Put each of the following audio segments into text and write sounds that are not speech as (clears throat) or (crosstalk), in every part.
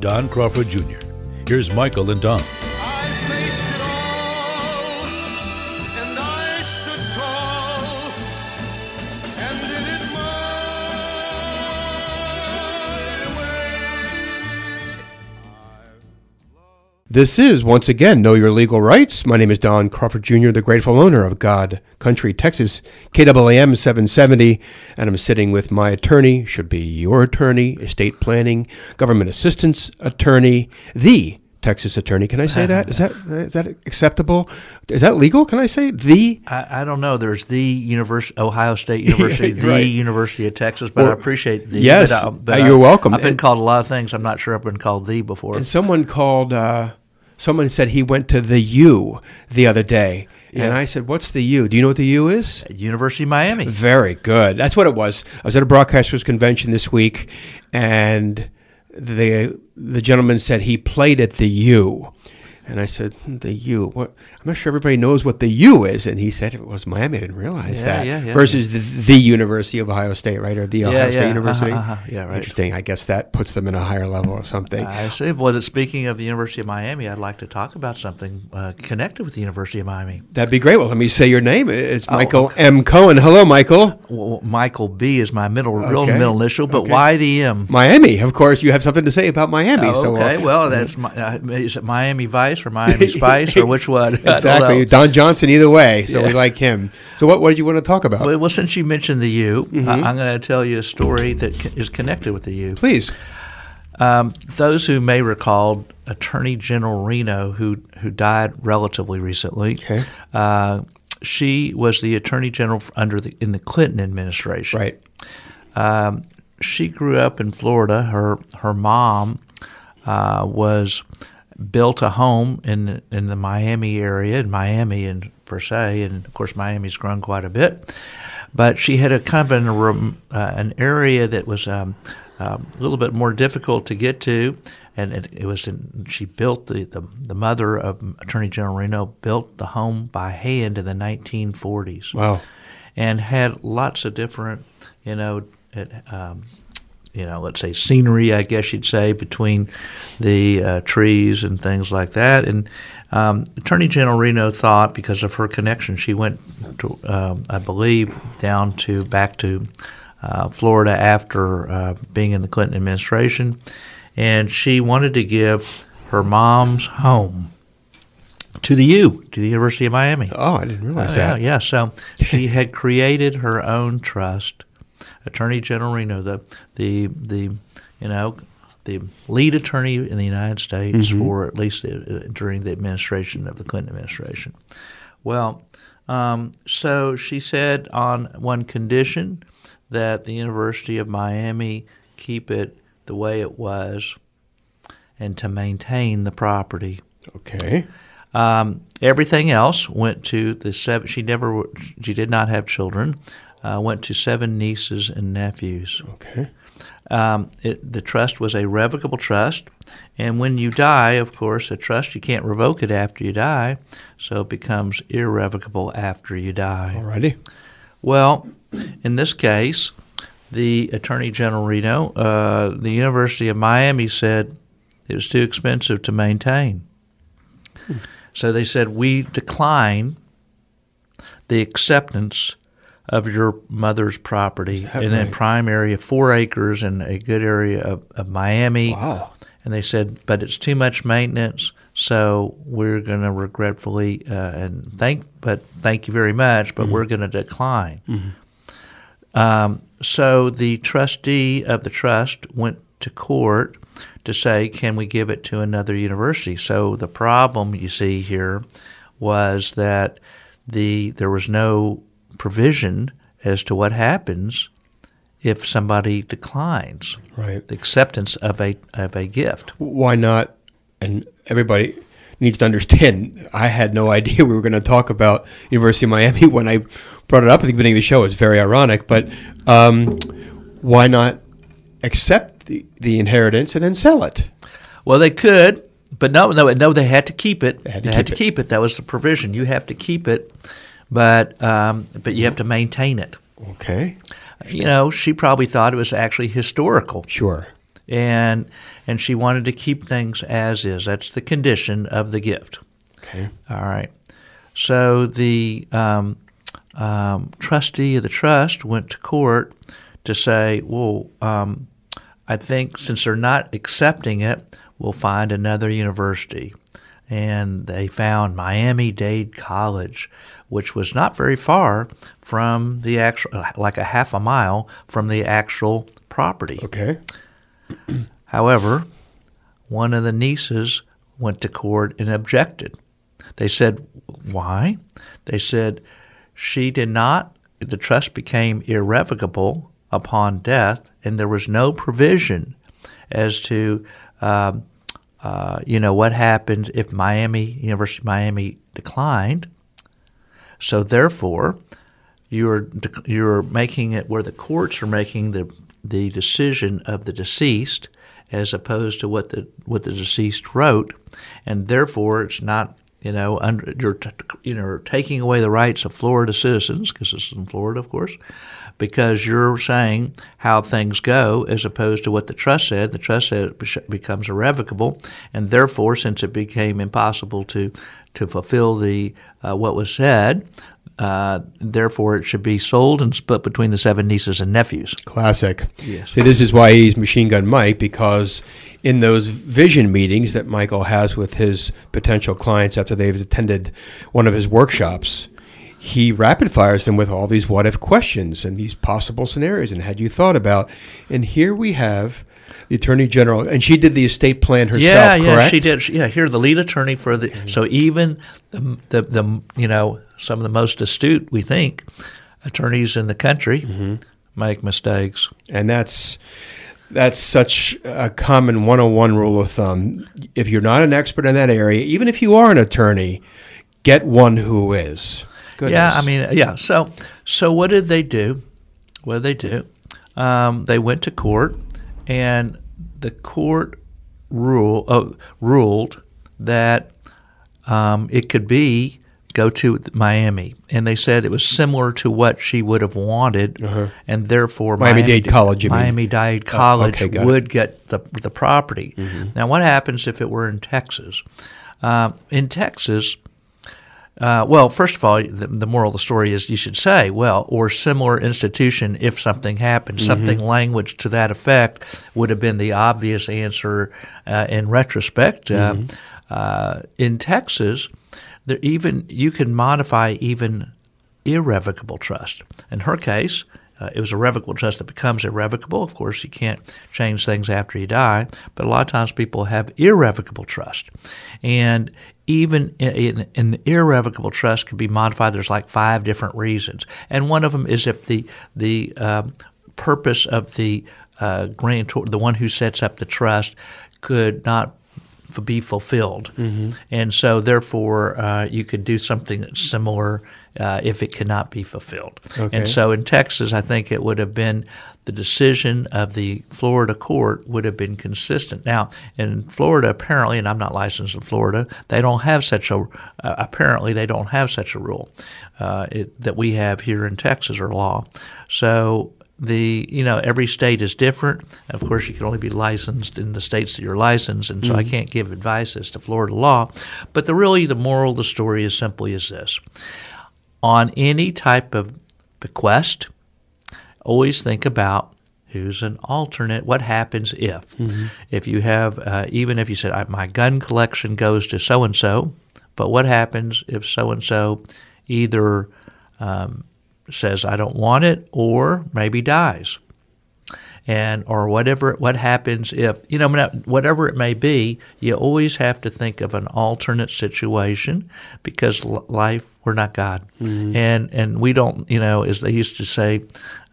Don Crawford Jr. Here's Michael and Don. This is, once again, Know Your Legal Rights. My name is Don Crawford Jr., the grateful owner of God Country, Texas, KAAM 770, and I'm sitting with my attorney, should be your attorney, estate planning, government assistance attorney, the Texas attorney. Can I say that? Is that is that acceptable? Is that legal? Can I say the? I, I don't know. There's the University, Ohio State University, (laughs) the Right. University of Texas, but I appreciate the. yes, but I- but uh, you're I- welcome. I've been And- called a lot of things. I'm not sure I've been called the before. And someone called. Uh, someone said he went to the U the other day, and I said, "What's the U? Do you know what the U is?" University of Miami. Very good. That's what it was. I was at a broadcasters convention this week, and the the gentleman said he played at the U, and I said "Hmm, the U. What? I'm not sure everybody knows what the U is, and he said it was Miami. I didn't realize Yeah, that. yeah, yeah, Versus The, the University of Ohio State, right, or the Ohio State. University. Uh-huh, (laughs) uh-huh. Yeah, right. Interesting. I guess that puts them in a higher level or something. I see. Well, that- speaking of the University of Miami, I'd like to talk about something uh, connected with the University of Miami. That'd be great. Well, let me say your name. It's Oh, Michael M. Cohen. Hello, Michael. Well, Michael B is my middle real middle initial, but Okay. why the M? Miami. Of course, you have something to say about Miami. Oh, so, uh, okay, well, that's my, uh, is it Miami Vice or Miami (laughs) Spice or which one? (laughs) Exactly. Don Johnson, either way. So we like him. So what, what did you want to talk about? Well, well, since you mentioned the U, Mm-hmm. I- I'm going to tell you a story that c- is connected with the U. Please. Um, those who may recall Attorney General Reno, who who died relatively recently, Okay. uh, she was the Attorney General under the in the Clinton administration. Right. Um, she grew up in Florida. Her her mom uh, was built a home in in the Miami area, in Miami and per se, and of course Miami's grown quite a bit. But she had a kind of an, rem- uh, an area that was um, um, a little bit more difficult to get to, and it, it was in, she built the, the the mother of Attorney General Reno built the home by hand in the 1940s Wow. and had lots of different, you know, it, um, you know, let's say scenery, I guess you'd say, between the uh, trees and things like that. And um, Attorney General Reno thought, because of her connection, she went, to, um, I believe, down to back to uh, Florida after uh, being in the Clinton administration, and she wanted to give her mom's home to the U, to the University of Miami. Oh, I didn't realize yeah, that. yeah. So (laughs) she had created her own trust. Attorney General Reno, the the the you know the lead attorney in the United States Mm-hmm. for at least the, during the administration of the Clinton administration. Well, um, so she said on one condition that the University of Miami keep it the way it was and to maintain the property. Okay. Um, everything else went to the seven. She never. She did not have children. Uh, went to seven nieces and nephews. Okay. Um, it, the trust was a revocable trust, and when you die, of course, a trust you can't revoke it after you die, so it becomes irrevocable after you die. Alrighty. Well, in this case, the Attorney General Reno, uh, the University of Miami said it was too expensive to maintain. So they said, we decline the acceptance of your mother's property that in a prime area, four acres in a good area of, of Miami. Wow. And they said, but it's too much maintenance, so we're going to regretfully uh, and thank, but thank you very much, but we're going to decline. Um, so the trustee of the trust went to court to say, can we give it to another university? So the problem you see here was that the there was no provision as to what happens if somebody declines Right. the acceptance of a of a gift. Why not and everybody needs to understand. I had no idea we were going to talk about University of Miami when I brought it up at the beginning of the show. It's very ironic, but um, why not accept the, the inheritance and then sell it? Well, they could, but no, no, no. They had to keep it. They had They to had to it. keep it. That was the provision. You have to keep it, but um, but you have to maintain it. Okay, You know, she probably thought it was actually historical, sure. and and she wanted to keep things as is. That's the condition of the gift. Okay, All right. So the um, um, trustee of the trust went to court to say, well, um, I think since they're not accepting it, we'll find another university. And they found Miami Dade College, which was not very far from the actual, like a half a mile from the actual property. okay, (clears throat) However, one of the nieces went to court and objected. They said, Why? They said, She did not, the trust became irrevocable upon death, and there was no provision as to, um, uh, you know, what happens if Miami, University of Miami declined. So therefore, you're you're making it where the courts are making the the decision of the deceased as opposed to what the what the deceased wrote, and therefore it's not you know under you're t- you know taking away the rights of Florida citizens because this is in Florida, of course, because you're saying how things go as opposed to what the trust said. The trust said it becomes irrevocable, and therefore, since it became impossible to to fulfill the uh, what was said, uh, therefore it should be sold and split between the seven nieces and nephews. classic. Yes. See, this is why he's Machine Gun Mike because in those vision meetings that Michael has with his potential clients after they've attended one of his workshops, he rapid fires them with all these what if questions and these possible scenarios and had you thought about. And here we have the Attorney General, and she did the estate plan herself. yeah, yeah, correct? she did. She- Yeah, here the lead attorney for the. Mm-hmm. So even the, the the you know some of the most astute we think attorneys in the country mm-hmm. make mistakes. and that's that's such a common 101 rule of thumb if you're not an expert in that area even if you are an attorney get one who is Goodness. Yeah, I mean, yeah. So, so what did they do? What did they do? Um, they went to court, and the court rule uh, ruled that um, it could be go to Miami, and they said it was similar to what she would have wanted, and therefore Uh-huh. Miami-Dade College. Miami-Dade College okay, got it. would get the the property. Now, what happens if it were in Texas? Um, in Texas, uh, well, first of all, the, the moral of the story is you should say, well, or similar institution if something happened. Something language to that effect would have been the obvious answer uh, in retrospect. Um, uh, in Texas, there even you can modify even irrevocable trust. In her case, uh, it was a revocable trust that becomes irrevocable. Of course, you can't change things after you die, but a lot of times people have irrevocable trust. And even an irrevocable trust can be modified. There's like five different reasons. And one of them is if the, the um, purpose of the uh, grantor, the one who sets up the trust, could not be fulfilled. And so, therefore, uh, you could do something similar uh, if it cannot be fulfilled. Okay. And so, in Texas, I think it would have been the decision of the Florida court would have been consistent. Now, in Florida, apparently, and I'm not licensed in Florida, they don't have such a. Uh, apparently, they don't have such a rule uh, it, that we have here in Texas or law. So the you know every state is different. Of course, you can only be licensed in the states that you're licensed, and so I can't give advice as to Florida law. But the really the moral of the story is simply as this: on any type of bequest, always think about who's an alternate. What happens if? If you have, uh, even if you said, "I- my gun collection goes to so and so, but what happens if so and so either um, says, I don't want it, or maybe dies? and or whatever what happens if you know whatever it may be you always have to think of an alternate situation because life we're not god and and we don't you know as they used to say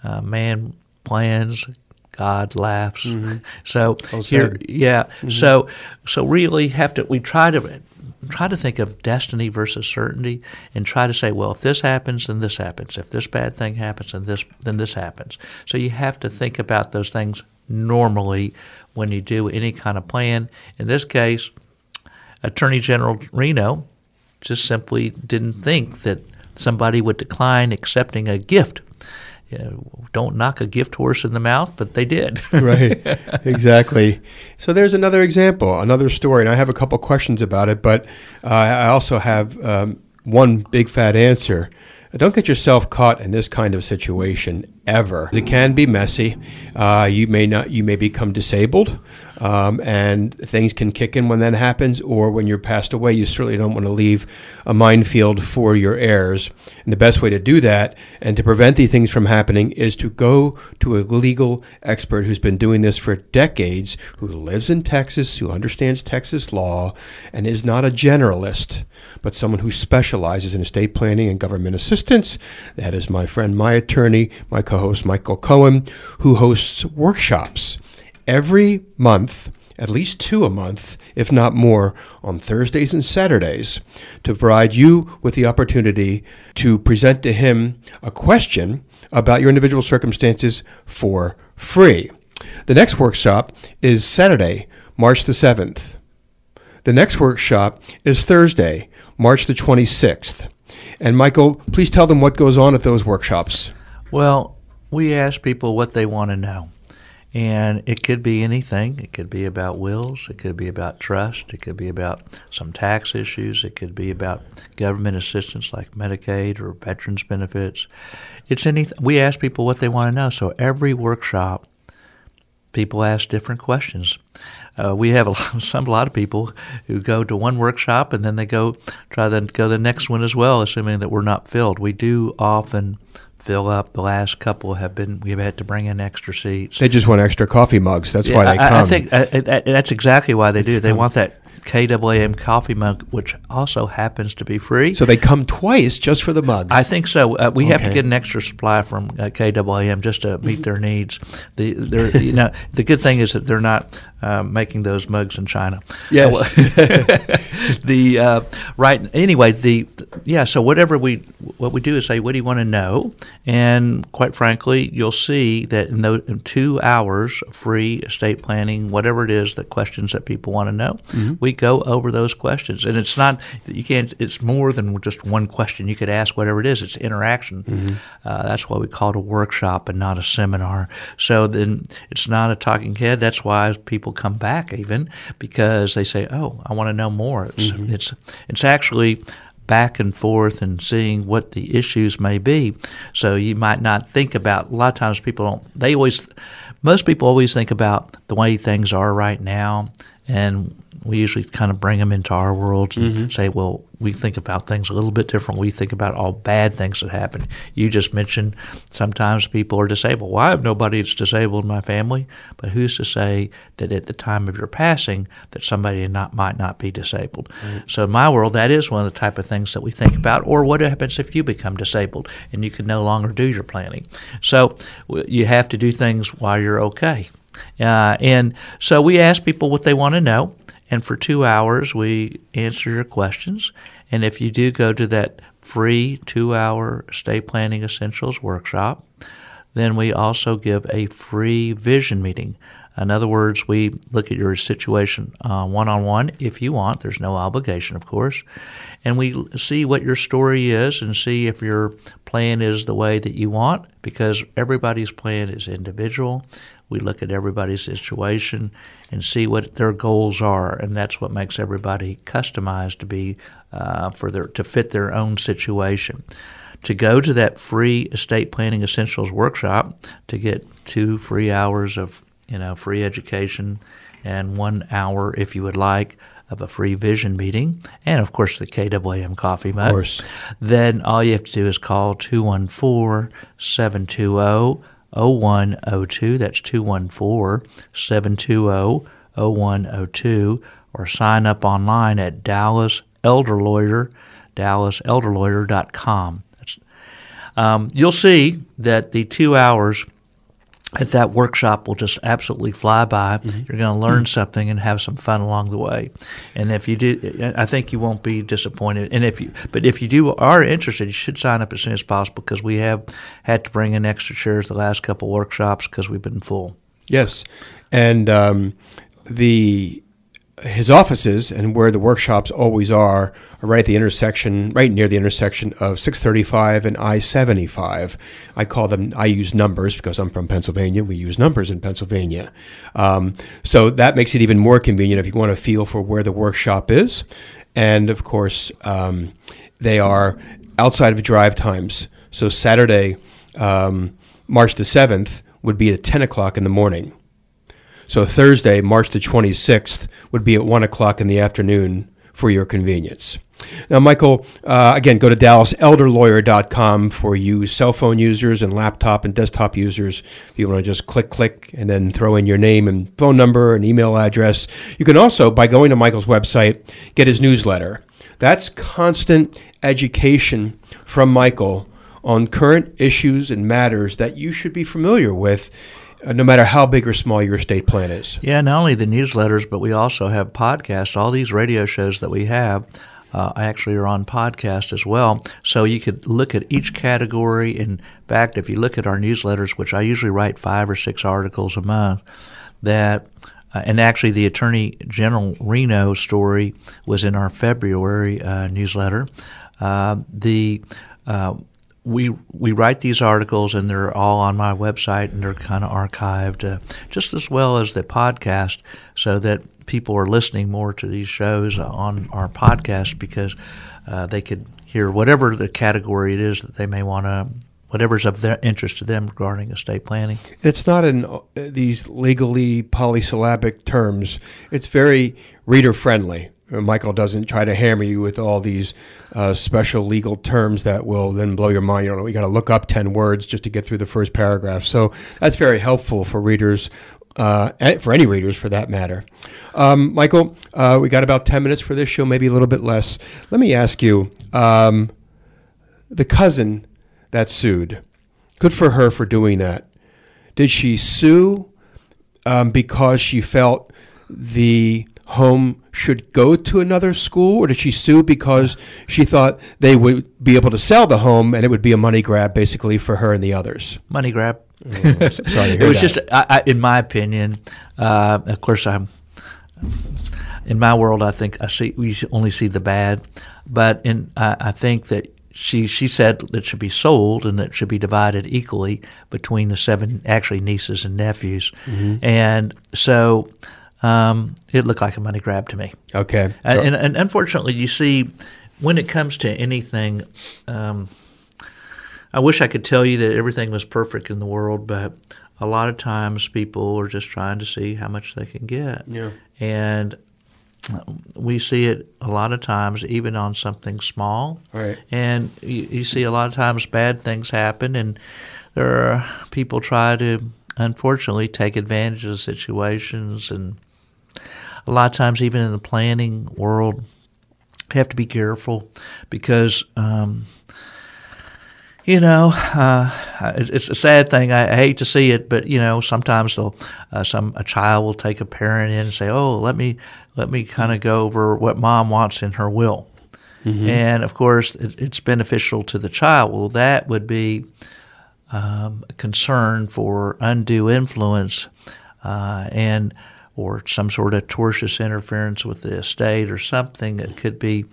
uh, man plans God laughs. (laughs) So Well here, yeah. So so really have to we try to try to think of destiny versus certainty and try to say, well, if this happens, then this happens. If this bad thing happens, then this then this happens. So you have to think about those things normally when you do any kind of plan. In this case, Attorney General Reno just simply didn't think that somebody would decline accepting a gift. You know, don't knock a gift horse in the mouth, but they did. (laughs) right. (laughs) Exactly. So there's another example another story and i have a couple questions about it but uh, i also have um, one big fat answer. Don't get yourself caught in this kind of situation ever. It can be messy. Uh, you may not you may become disabled um, and things can kick in when that happens or when you're passed away you certainly don't want to leave a minefield for your heirs. And the best way to do that and to prevent these things from happening is to go to a legal expert who's been doing this for decades who lives in Texas who understands Texas law and is not a generalist but someone who specializes in estate planning and government assistance. That is my friend my attorney my co-host Michael Cohen who hosts workshops every month, at least two a month, if not more, on Thursdays and Saturdays, to provide you with the opportunity to present to him a question about your individual circumstances for free. The next workshop is Saturday, March the 7th. The next workshop is Thursday, March the 26th. And Michael, please tell them what goes on at those workshops. Well, we ask people what they want to know. And it could be anything. It could be about wills. It could be about trust. It could be about some tax issues. It could be about government assistance like Medicaid or veterans benefits. It's anything. We ask people what they want to know. So every workshop, people ask different questions. Uh, we have a lot, (laughs) some a lot of people who go to one workshop and then they go try to go to the next one as well, assuming that we're not filled. We do often fill up. The last couple have been we've had to bring in extra seats. They just want extra coffee mugs. That's why they I, come. I think uh, uh, that's exactly why they do. They want that KAAM coffee mug, which also happens to be free. so they come twice just for the mugs. I think so. Uh, we have to get an extra supply from uh, KAAM just to meet their needs. The they're, you know the good thing is that they're not uh, making those mugs in China. Yes. (laughs) the uh, right anyway the yeah so whatever we what we do is say what do you want to know and quite frankly you'll see that in those in two hours free estate planning whatever it is that questions that people want to know we go over those questions. And it's not you can't it's more than just one question. You could ask whatever it is. It's interaction. Uh, that's why we call it a workshop and not a seminar. So then it's not a talking head. That's why people come back even because they say oh i want to know more. It's it's it's actually back and forth and seeing what the issues may be. So you might not think about a lot of times people don't they always most people always think about the way things are right now and we usually kind of bring them into our worlds and say, well, we think about things a little bit different. We think about all bad things that happen. You just mentioned sometimes people are disabled. Well, I have nobody that's disabled in my family, but who's to say that at the time of your passing that somebody not might not be disabled? So in my world, that is one of the type of things that we think about. Or what happens if you become disabled and you can no longer do your planning? So you have to do things while you're okay. Uh, and so we ask people what they want to know, and for two hours we answer your questions. And if you do go to that free two hour estate planning essentials workshop, then we also give a free vision meeting. In other words, we look at your situation one on one if you want. There's no obligation, of course. And we see what your story is and see if your plan is the way that you want because everybody's plan is individual. We look at everybody's situation and see what their goals are, and that's what makes everybody customized to be uh, for their to fit their own situation to go to that free estate planning essentials workshop to get two free hours of you know free education and one hour if you would like of a free vision meeting and of course the KAAM coffee mug. course. Then all you have to do is call 214-720 0102 that's 214-720 0102 or sign up online at Dallas Elder Lawyer dallaselderlawyer.com. Um, you'll see that the two hours that that workshop will just absolutely fly by. Mm-hmm. You're going to learn something and have some fun along the way. And if you do, I think you won't be disappointed. And if you, but if you do are interested, you should sign up as soon as possible because we have had to bring in extra chairs the last couple workshops because we've been full. Yes, and um, the his offices and where the workshops always are are right at the intersection, right near the intersection of 635 and I-75. I call them. I use numbers because I'm from Pennsylvania. We use numbers in Pennsylvania, um, so that makes it even more convenient if you want to feel for where the workshop is, and of course um, they are outside of drive times. So Saturday, um, March the seventh, would be at 10 o'clock in the morning. So Thursday, March the 26th, would be at 1 o'clock in the afternoon for your convenience. Now, Michael, uh, again, go to DallasElderLawyer.com for you cell phone users and laptop and desktop users. If you want to just click, click, and then throw in your name and phone number and email address. You can also, by going to Michael's website, get his newsletter. That's constant education from Michael on current issues and matters that you should be familiar with, uh, no matter how big or small your estate plan is. Yeah, not only the newsletters, but we also have podcasts. All these radio shows that we have uh, actually are on podcast as well. So you could look at each category. In fact, if you look at our newsletters, which I usually write five or six articles a month, that uh, and actually the Attorney General Reno story was in our February uh, newsletter. Uh, the we we write these articles and they're all on my website and they're kind of archived, uh, just as well as the podcast, so that people are listening more to these shows on our podcast because uh, they could hear whatever the category it is that they may want to. Whatever's of their interest to them regarding estate planning. It's not in uh, these legally polysyllabic terms. It's very reader friendly. Uh, Michael doesn't try to hammer you with all these uh, special legal terms that will then blow your mind. You know, you got to look up ten words just to get through the first paragraph. So that's very helpful for readers, uh, for any readers for that matter. Um, Michael, uh, we got about ten minutes for this show, maybe a little bit less. Let me ask you, um, the cousin that sued, good for her for doing that. Did she sue um, because she felt the home should go to another school, or did she sue because she thought they would be able to sell the home and it would be a money grab basically for her and the others? Money grab. Sorry to it was that. just, I, I, in my opinion, uh, of course, I'm in my world. I think I see we only see the bad, but in I, I think that she she said that it should be sold and that it should be divided equally between the seven actually nieces and nephews, and so um, it looked like a money grab to me. okay. And, and, and unfortunately, you see, when it comes to anything, um, I wish I could tell you that everything was perfect in the world, but a lot of times people are just trying to see how much they can get. Yeah. And we see it a lot of times, even on something small. Right. And you, you see a lot of times bad things happen, and there are people try to, unfortunately, take advantage of situations. And a lot of times, even in the planning world, you have to be careful because. Um, you know, uh, it's, it's a sad thing. I, hate to see it, but you know, sometimes they'll uh, some a child will take a parent in and say, "Oh, let me let me kind of go over what mom wants in her will," and of course, it, it's beneficial to the child. Well, that would be um, a concern for undue influence uh, and or some sort of tortious interference with the estate or something that could be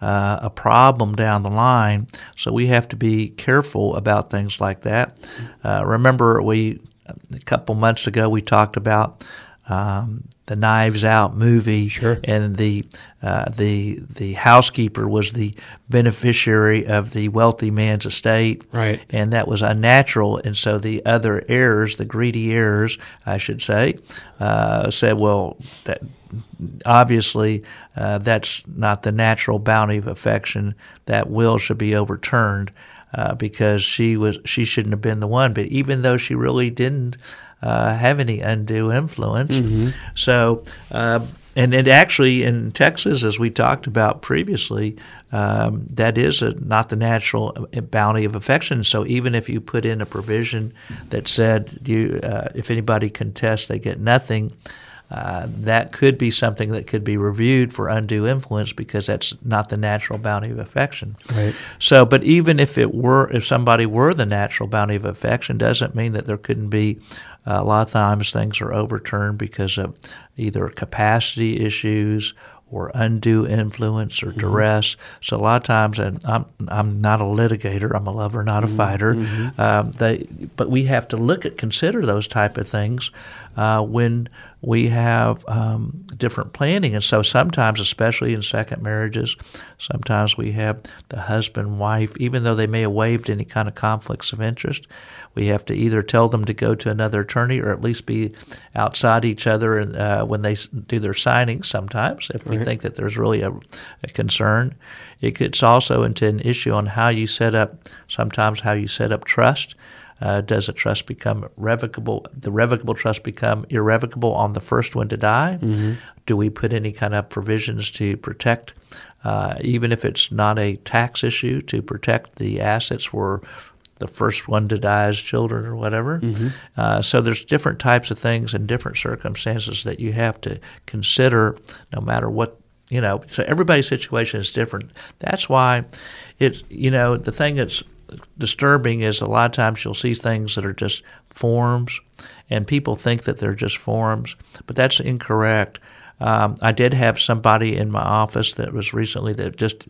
uh, a problem down the line. So we have to be careful about things like that. Uh, remember, we a couple months ago we talked about um, the Knives Out movie, Sure. and the uh, the the housekeeper was the beneficiary of the wealthy man's estate, Right. and that was unnatural. And so the other heirs, the greedy heirs, I should say, uh, said, "Well, that obviously uh, that's not the natural bounty of affection. That will should be overturned." Uh, because she was she shouldn't have been the one, but even though she really didn't uh, have any undue influence, so uh, and it actually in Texas, as we talked about previously, um, that is a, not the natural bounty of affection. So even if you put in a provision that said you, uh, if anybody contests, they get nothing. Uh, that could be something that could be reviewed for undue influence because that's not the natural bounty of affection. Right. So, but even if it were, if somebody were the natural bounty of affection, doesn't mean that there couldn't be. Uh, a lot of times things are overturned because of either capacity issues or undue influence or duress. So a lot of times, and I'm I'm not a litigator. I'm a lover, not a fighter. Um, they, but we have to look at consider those type of things uh, when we have um, different planning. And so sometimes, especially in second marriages, sometimes we have the husband, wife, even though they may have waived any kind of conflicts of interest, we have to either tell them to go to another attorney or at least be outside each other and, uh, when they do their signings sometimes if we think that there's really a, a concern. It gets also into an issue on how you set up, sometimes how you set up trust. Uh, does a trust become revocable? The revocable trust become irrevocable on the first one to die? Do we put any kind of provisions to protect, uh, even if it's not a tax issue, to protect the assets for the first one to die's children or whatever? Uh, so there's different types of things and different circumstances that you have to consider, no matter what you know. So everybody's situation is different. That's why it's you know the thing that's disturbing is a lot of times you'll see things that are just forms, and people think that they're just forms, but that's incorrect. Um, I did have somebody in my office that was recently that just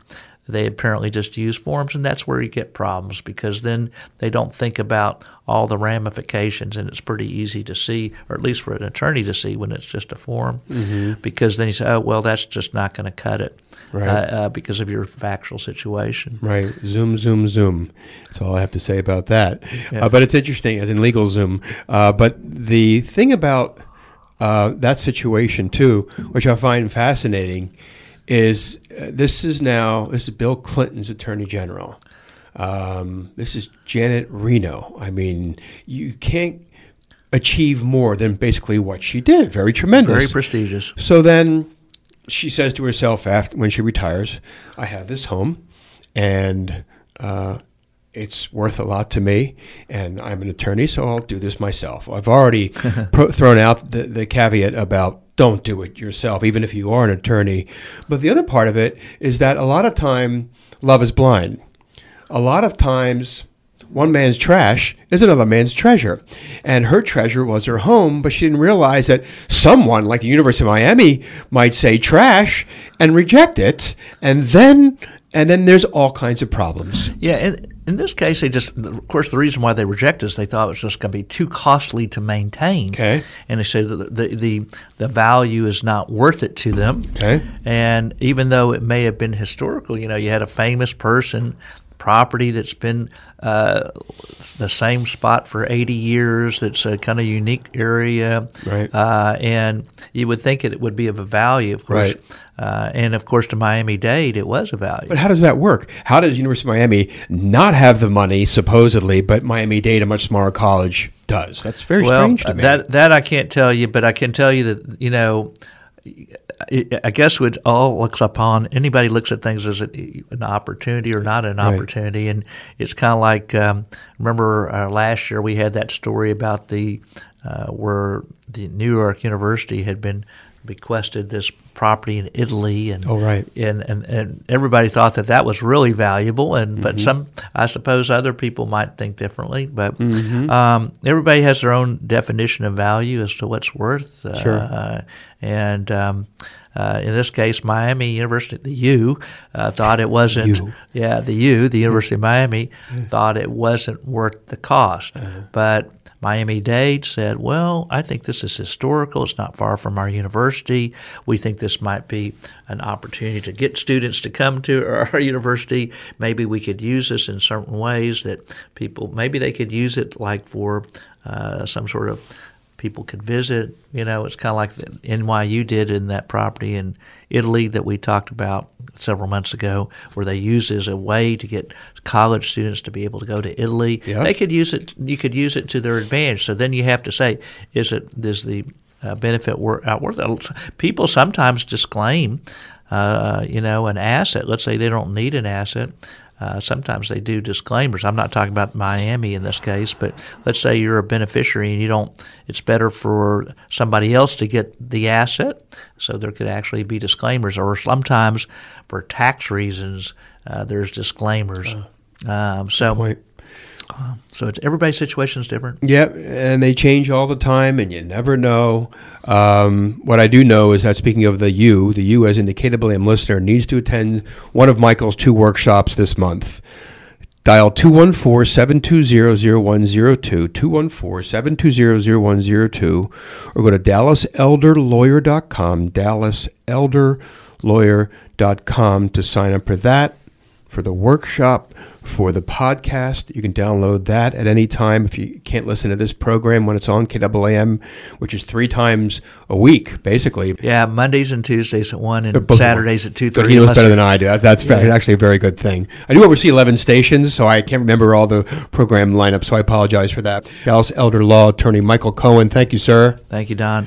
they apparently just use forms, and that's where you get problems because then they don't think about all the ramifications, and it's pretty easy to see, or at least for an attorney to see when it's just a form, because then you say, oh well, that's just not going to cut it Right. uh, uh, because of your factual situation. Right. Zoom, zoom, zoom. That's all I have to say about that. Yeah. Uh, but it's interesting, as in LegalZoom. Uh, but the thing about uh, that situation, too, which I find fascinating, is uh, this is now, this is Bill Clinton's attorney general. Um, this is Janet Reno. I mean, you can't achieve more than basically what she did. Very tremendous. Very prestigious. So then she says to herself after when she retires, I have this home and uh, it's worth a lot to me and I'm an attorney, so I'll do this myself. I've already (laughs) pro- thrown out the, the caveat about don't do it yourself, even if you are an attorney. But the other part of it is that a lot of time love is blind. A lot of times one man's trash is another man's treasure. And her treasure was her home, but she didn't realize that someone like the University of Miami might say trash and reject it. And then and then there's all kinds of problems. Yeah, in, in this case, they just, of course, the reason why they rejected us, they thought it was just going to be too costly to maintain. Okay. And they said that the, the, the value is not worth it to them. Okay. And even though it may have been historical, you know, you had a famous person, property that's been uh, the same spot for 80 years, that's a kind of unique area. Right. Uh, and you would think it would be of a value, of course. Right. Uh, and of course, to Miami Dade, it was a value. But how does that work? How does University of Miami not have the money supposedly, but Miami Dade, a much smaller college, does? That's very well, strange to me. that that I can't tell you, but I can tell you that you know, I I guess it all looks upon anybody looks at things as an opportunity or not an Right. opportunity, and it's kind of like um, remember uh, last year we had that story about the uh, where the New York University had been bequested this property in Italy, and Oh, right. and, and, and everybody thought that that was really valuable and but Mm-hmm. some I suppose other people might think differently but Mm-hmm. um, everybody has their own definition of value as to what's worth uh, Sure. uh, and um, uh, in this case Miami University the U uh, thought it wasn't U. yeah the U the University of Miami thought it wasn't worth the cost Uh-huh. but Miami Dade said, Well, I think this is historical. It's not far from our university. We think this might be an opportunity to get students to come to (laughs) our university. Maybe we could use this in certain ways that people, maybe they could use it like for uh, some sort of people could visit. You know, it's kind of like the NYU did in that property in Italy that we talked about several months ago, where they use it as a way to get college students to be able to go to Italy. Yeah. They could use it. You could use it to their advantage. So then you have to say, is it is the uh, benefit wor- out worth it. People sometimes disclaim, uh, you know, an asset. Let's say they don't need an asset. Uh, sometimes they do disclaimers. I'm not talking about Miami in this case, but let's say you're a beneficiary and you don't. It's better for somebody else to get the asset, so there could actually be disclaimers. Or sometimes, for tax reasons, uh, there's disclaimers. Um, so, Point. So it's everybody's situation is different. Yep, and they change all the time, and you never know. Um, what I do know is that speaking of the U, the U as in the KAAM listener needs to attend one of Michael's two workshops this month. Dial 214-720-0102, 214-720-0102, or go to dallaselderlawyer.com, dallaselderlawyer.com to sign up for that, for the workshop, for the podcast. You can download that at any time if you can't listen to this program when it's on KAAM, which is three times a week, basically. Yeah, Mondays and Tuesdays at one, and Saturdays at 2.30. He knows better than I do. That's fa- actually a very good thing. I do oversee 11 stations, so I can't remember all the program lineup, so I apologize for that. Dallas Elder Law Attorney Michael Cohen, thank you, sir. Thank you, Don.